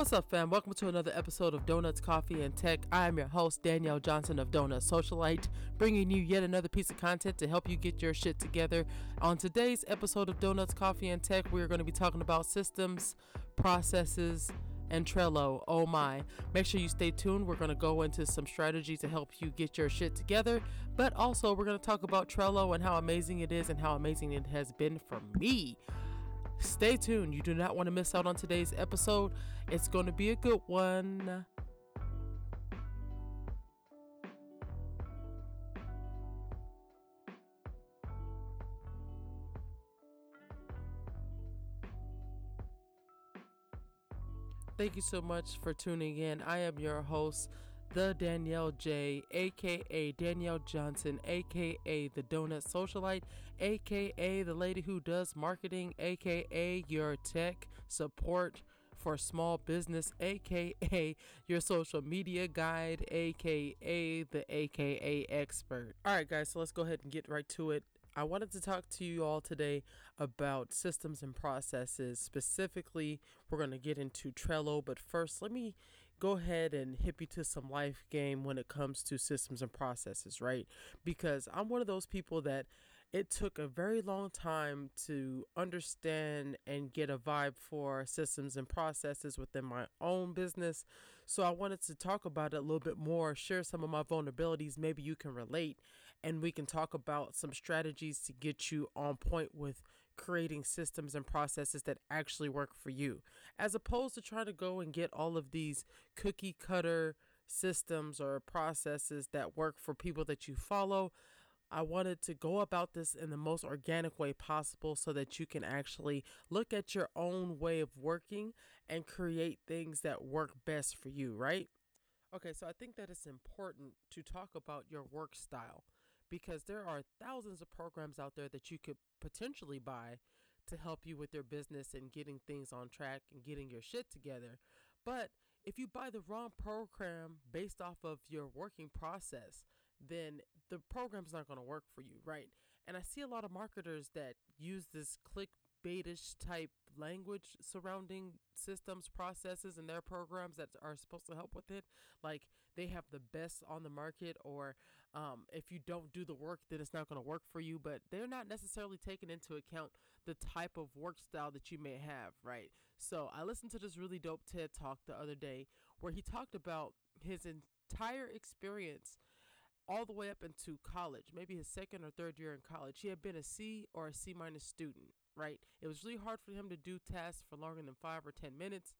What's up, fam? Welcome to another episode of Donuts, Coffee, and Tech. I am your host, Danielle Johnson of Donut Socialite, bringing you yet another piece of content to help you get your shit together. On today's episode of Donuts, Coffee, and Tech, we are going to be talking about systems, processes, and Trello. Oh my. Make sure you stay tuned. We're going to go into some strategy to help you get your shit together, but also we're going to talk about Trello and how amazing it is and how amazing it has been for me. Stay tuned. You do not want to miss out on today's episode. It's going to be a good one. Thank you so much for tuning in. I am your host, the Danielle J, aka Danielle Johnson, aka the Donut Socialite, aka the lady who does marketing, aka your tech support for small business, aka your social media guide, aka the aka expert. All right, guys, so let's go ahead and get right to it. I wanted to talk to you all today about systems and processes. Specifically, we're going to get into Trello, but first, let me go ahead and hip you to some life game when it comes to systems and processes, right? Because I'm one of those people that it took a very long time to understand and get a vibe for systems and processes within my own business. So I wanted to talk about it a little bit more, share some of my vulnerabilities. Maybe you can relate, and we can talk about some strategies to get you on point with creating systems and processes that actually work for you, as opposed to trying to go and get all of these cookie cutter systems or processes that work for people that you follow. I wanted to go about this in the most organic way possible so that you can actually look at your own way of working and create things that work best for you, right? Okay, so I think that it's important to talk about your work style because there are thousands of programs out there that you could potentially buy to help you with your business and getting things on track and getting your shit together. But if you buy the wrong program based off of your working process, then the program's not going to work for you, right? And I see a lot of marketers that use this click baitish type language surrounding systems processes and their programs that are supposed to help with it. Like they have the best on the market or um, if you don't do the work then it's not going to work for you. But they're not necessarily taking into account the type of work style that you may have right? So i listened to this really dope ted talk the other day where he talked about his entire experience all the way up into college, maybe his second or third year in college, he had been a C or a C minus student right? It was really hard for him to do tests for longer than five or 10 minutes.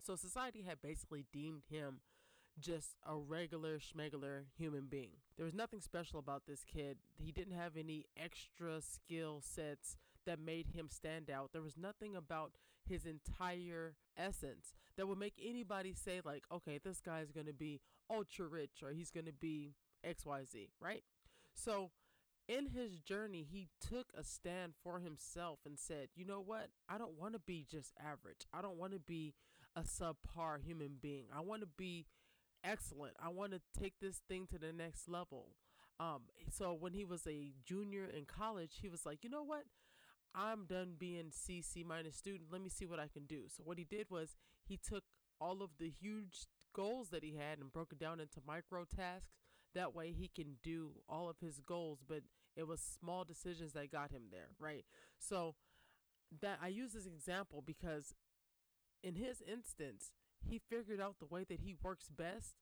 So society had basically deemed him just a regular schmegular human being. There was nothing special about this kid. He didn't have any extra skill sets that made him stand out. There was nothing about his entire essence that would make anybody say like, "Okay, this guy's going to be ultra rich or he's going to be XYZ," right? So, in his journey, he took a stand for himself and said, you know what? I don't want to be just average. I don't want to be a subpar human being. I want to be excellent. I want to take this thing to the next level. Um, so when he was a junior in college, he was like, you know what? I'm done being C, C minus student. Let me see what I can do. So what he did was he took all of the huge goals that he had and broke it down into micro tasks. That way he can do all of his goals, but it was small decisions that got him there, right? So that I use this example because in his instance, he figured out the way that he works best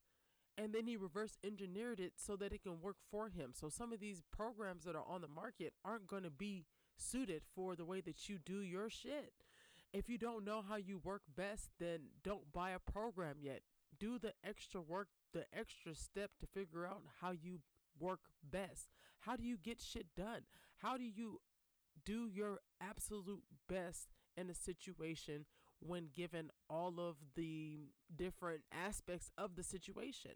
and then he reverse engineered it so that it can work for him. So some of these programs that are on the market aren't going to be suited for the way that you do your shit. If you don't know how you work best, then don't buy a program yet do the extra work, the extra step to figure out how you work best. How do you get shit done? How do you do your absolute best in a situation when given all of the different aspects of the situation?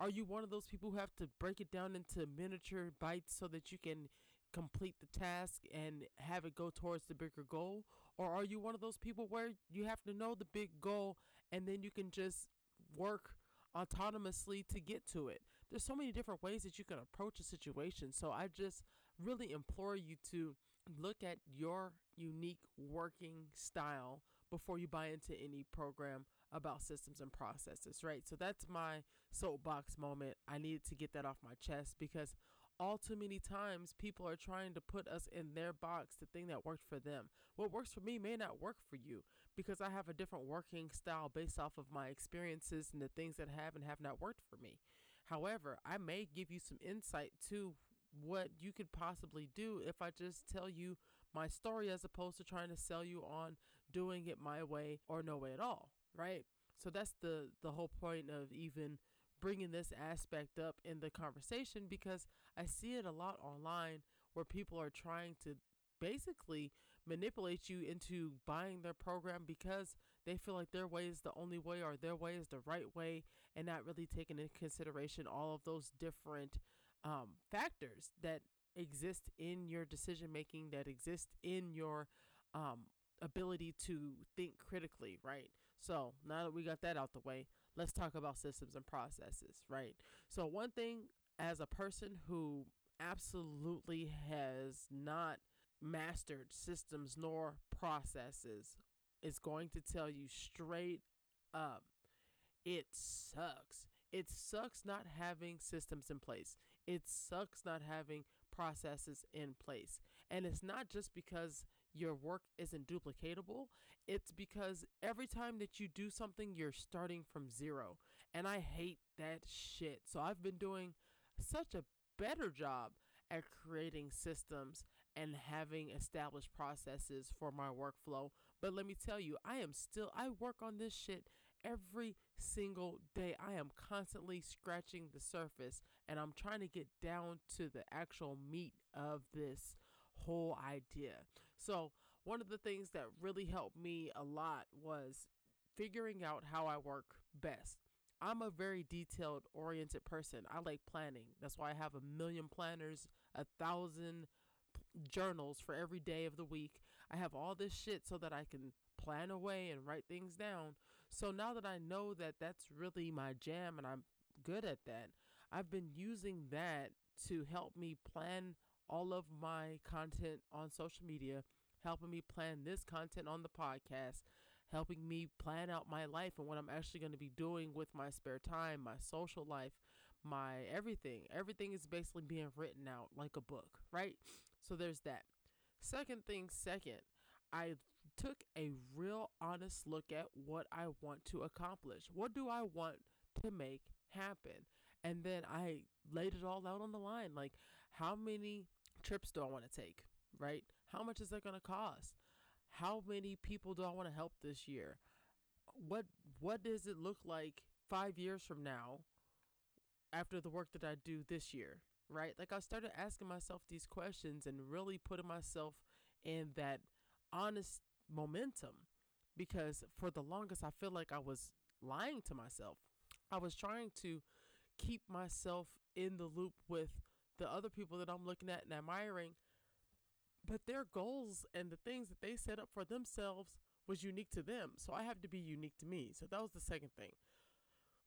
Are you one of those people who have to break it down into miniature bites so that you can complete the task and have it go towards the bigger goal? Or are you one of those people where you have to know the big goal and then you can just work autonomously to get to it. There's so many different ways that you can approach a situation. So I just really implore you to look at your unique working style before you buy into any program about systems and processes, right? So that's my soapbox moment. I needed to get that off my chest because all too many times people are trying to put us in their box the thing that worked for them. What works for me may not work for you because i have a different working style based off of my experiences and the things that have and have not worked for me. However i may give you some insight to what you could possibly do if i just tell you my story as opposed to trying to sell you on doing it my way or no way at all right? So that's the the whole point of even bringing this aspect up in the conversation because I see it a lot online where people are trying to basically manipulate you into buying their program because they feel like their way is the only way or their way is the right way and not really taking into consideration all of those different um, factors that exist in your decision making that exist in your um, ability to think critically right so now that we got that out the way let's talk about systems and processes, right? So, one thing as a person who absolutely has not mastered systems nor processes is going to tell you straight up it sucks. It sucks not having systems in place. It sucks not having processes in place. And it's not just because your work isn't duplicatable, it's because every time that you do something, you're starting from zero. And I hate that shit. So I've been doing such a better job at creating systems and having established processes for my workflow. But let me tell you, I am still, I work on this shit every single day. I am constantly scratching the surface and I'm trying to get down to the actual meat of this whole idea. So, one of the things that really helped me a lot was figuring out how I work best. I'm a very detailed oriented person. I like planning. That's why I have a million planners, a thousand journals for every day of the week. I have all this shit so that I can plan away and write things down. So now that I know that that's really my jam and I'm good at that, I've been using that to help me plan all of my content on social media, helping me plan this content on the podcast, helping me plan out my life and what I'm actually going to be doing with my spare time, my social life, my everything. Everything is basically being written out like a book, right? So there's that. Second thing, second, I took a real honest look at what I want to accomplish. What do I want to make happen? And then I laid it all out on the line. Like, how many trips do I want to take? Right? How much is that going to cost? How many people do I want to help this year? What what does it look like 5 years from now after the work that I do this year? Right? Like I started asking myself these questions and really putting myself in that honest momentum because for the longest I feel like I was lying to myself. I was trying to keep myself in the loop with the other people that I'm looking at and admiring, but their goals and the things that they set up for themselves was unique to them. So I have to be unique to me. So that was the second thing.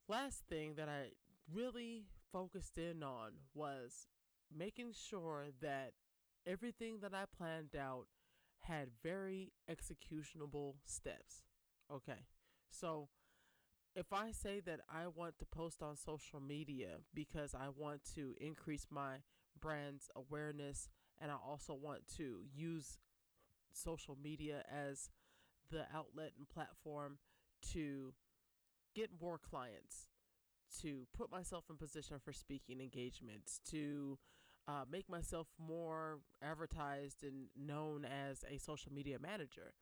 Last thing that I really focused in on was making sure that everything that I planned out had very executionable steps. Okay. So if I say that I want to post on social media because I want to increase my brand's awareness and I also want to use social media as the outlet and platform to get more clients, to put myself in position for speaking engagements, to uh, make myself more advertised and known as a social media manager.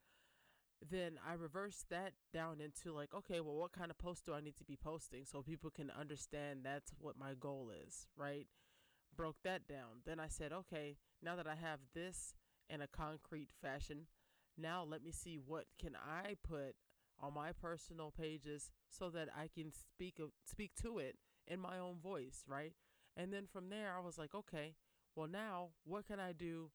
Then I reverse that down into like, okay, well, what kind of post do I need to be posting so people can understand that's what my goal is, right? Broke that down. Then I said, okay, now that I have this in a concrete fashion, now let me see what can I put on my personal pages so that I can speak speak to it in my own voice, right? And then from there, I was like, okay, well, now what can I do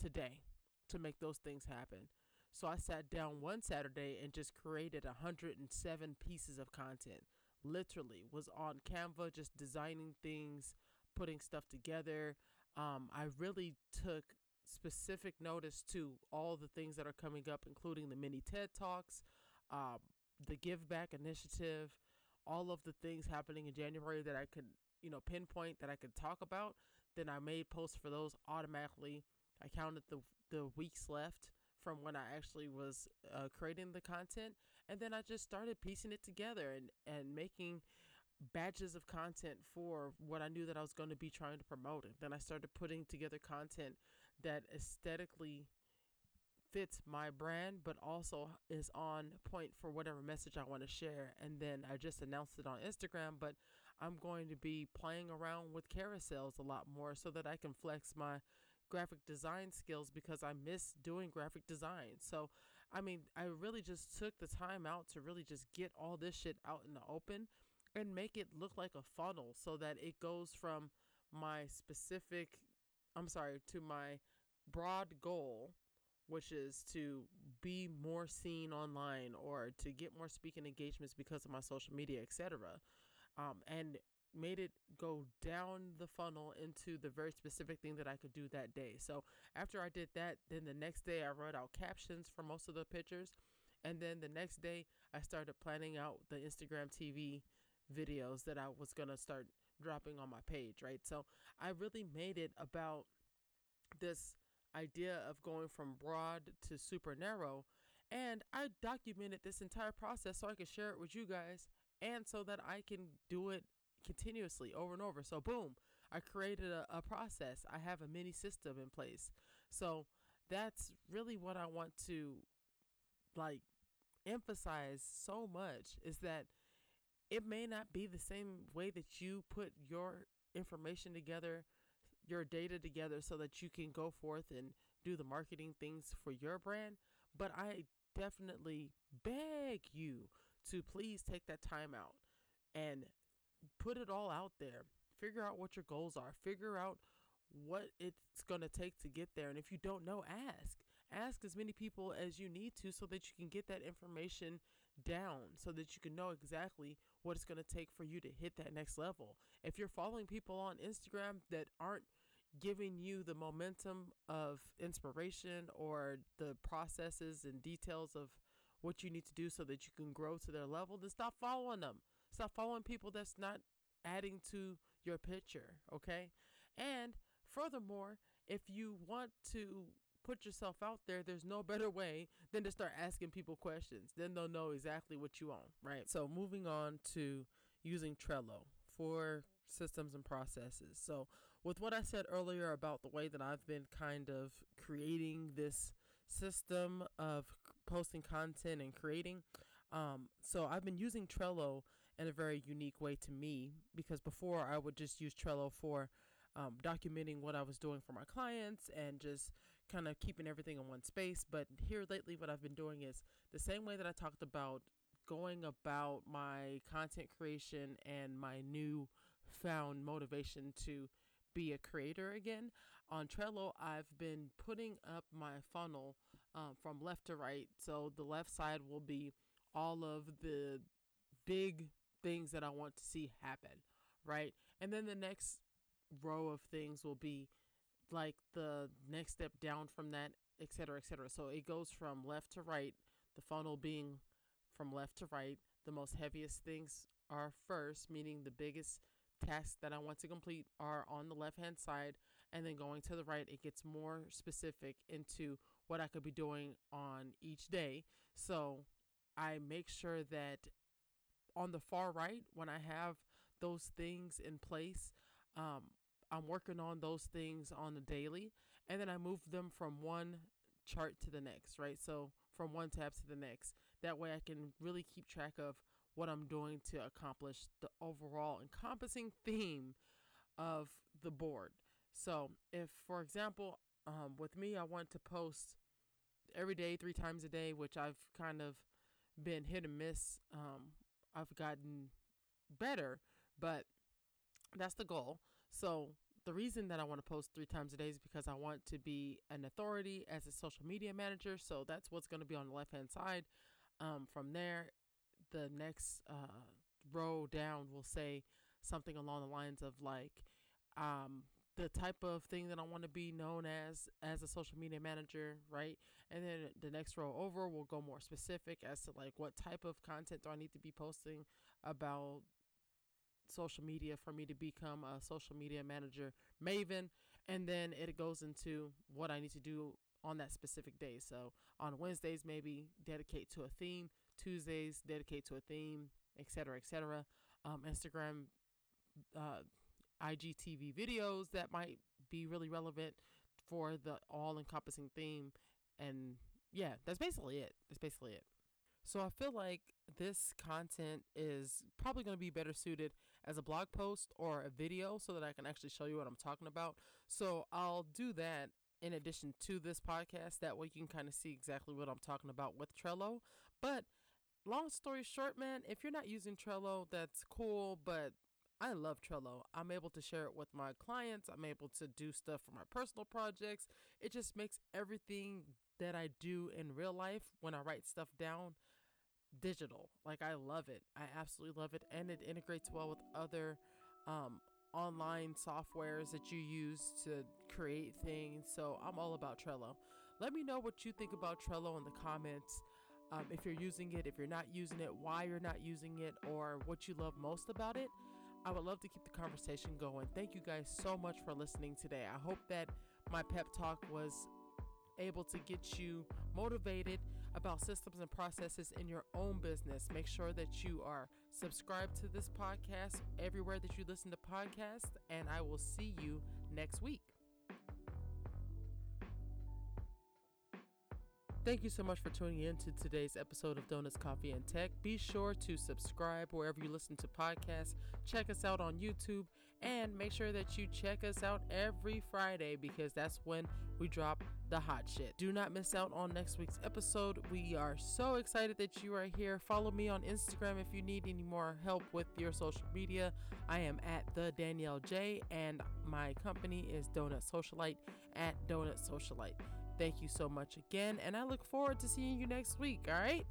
today to make those things happen? So I sat down one Saturday and just created 107 pieces of content. Literally, was on Canva, just designing things, putting stuff together. Um, I really took specific notice to all the things that are coming up, including the mini TED Talks, um, the Give Back Initiative, all of the things happening in January that I could, you know, pinpoint that I could talk about, then I made posts for those automatically. I counted the the weeks left from when I actually was uh, creating the content, and then I just started piecing it together and and making batches of content for what I knew that I was going to be trying to promote. And then I started putting together content that aesthetically fits my brand, but also is on point for whatever message I want to share. And then I just announced it on Instagram, but I'm going to be playing around with carousels a lot more so that I can flex my graphic design skills because I miss doing graphic design. So, I mean, I really just took the time out to really just get all this shit out in the open and make it look like a funnel so that it goes from my specific, I'm sorry, to my broad goal which is to be more seen online or to get more speaking engagements because of my social media, etc. Um, and made it go down the funnel into the very specific thing that I could do that day. So after I did that, then the next day I wrote out captions for most of the pictures. And then the next day I started planning out the Instagram TV videos that I was going to start dropping on my page, right? So I really made it about this idea of going from broad to super narrow. And I documented this entire process so I could share it with you guys and so that I can do it continuously over and over. So, boom, I created a, a process. I have a mini system in place. So, that's really what I want to like emphasize so much is that it may not be the same way that you put your information together your data together so that you can go forth and do the marketing things for your brand. But I definitely beg you to please take that time out and put it all out there. Figure out what your goals are. Figure out what it's going to take to get there. And if you don't know, ask. Ask as many people as you need to so that you can get that information down so that you can know exactly what it's going to take for you to hit that next level. If you're following people on Instagram that aren't giving you the momentum of inspiration or the processes and details of what you need to do so that you can grow to their level, then stop following them. Stop following people that's not adding to your picture, okay? And furthermore, if you want to put yourself out there, there's no better way than to start asking people questions. Then they'll know exactly what you want, right? So, moving on to using Trello for systems and processes. So, with what I said earlier about the way that I've been kind of creating this system of posting content and creating, um, so I've been using Trello in a very unique way to me because before I would just use Trello for um, documenting what I was doing for my clients and just kind of keeping everything in one space. But here lately, what I've been doing is the same way that I talked about going about my content creation and my new found motivation to be a creator again. On Trello, I've been putting up my funnel um, from left to right. So the left side will be all of the big things that I want to see happen, right? And then the next row of things will be like the next step down from that, et cetera, et cetera. So it goes from left to right, the funnel being from left to right. The most heaviest things are first, meaning the biggest tasks that I want to complete are on the left hand side. And then going to the right, it gets more specific into what I could be doing on each day. So I make sure that on the far right, when I have those things in place, um, I'm working on those things on the daily, and then I move them from one chart to the next, right? So from one tab to the next. That way I can really keep track of what I'm doing to accomplish the overall encompassing theme of the board. So if, for example, um, with me, I want to post every day, three times a day, which I've kind of been hit and miss. Um, I've gotten better, but that's the goal. So the reason that I want to post three times a day is because I want to be an authority as a social media manager. So that's what's going to be on the left hand side. Um, from there, the next uh, row down will say something along the lines of like, um, the type of thing that I want to be known as as a social media manager, right? And then the next row over will go more specific as to like what type of content do I need to be posting about social media for me to become a social media manager maven and then it goes into what I need to do on that specific day. So on Wednesdays maybe dedicate to a theme, Tuesdays dedicate to a theme, etc., etc. Um, Instagram uh, IGTV videos that might be really relevant for the all encompassing theme. And yeah, that's basically it. That's basically it. So I feel like this content is probably going to be better suited as a blog post or a video so that I can actually show you what I'm talking about. So I'll do that in addition to this podcast. That way you can kind of see exactly what I'm talking about with Trello. But long story short, man, if you're not using Trello, that's cool, but I love Trello. I'm able to share it with my clients. I'm able to do stuff for my personal projects. It just makes everything that I do in real life when I write stuff down digital. Like I love it. I absolutely love it and it integrates well with other um, online softwares that you use to create things. So I'm all about Trello. Let me know what you think about Trello in the comments. Um, if you're using it, if you're not using it, why you're not using it, or what you love most about it. I would love to keep the conversation going. Thank you guys so much for listening today. I hope that my pep talk was able to get you motivated about systems and processes in your own business. Make sure that you are subscribed to this podcast everywhere that you listen to podcasts, and I will see you next week. Thank you so much for tuning in to today's episode of Donuts, Coffee, and Tech. Be sure to subscribe wherever you listen to podcasts. Check us out on YouTube and make sure that you check us out every Friday because that's when we drop the hot shit. Do not miss out on next week's episode. We are so excited that you are here. Follow me on Instagram if you need any more help with your social media. I am at the Danielle J, and my company is Donut Socialite at Donut Socialite. Thank you so much again, and I look forward to seeing you next week. All right.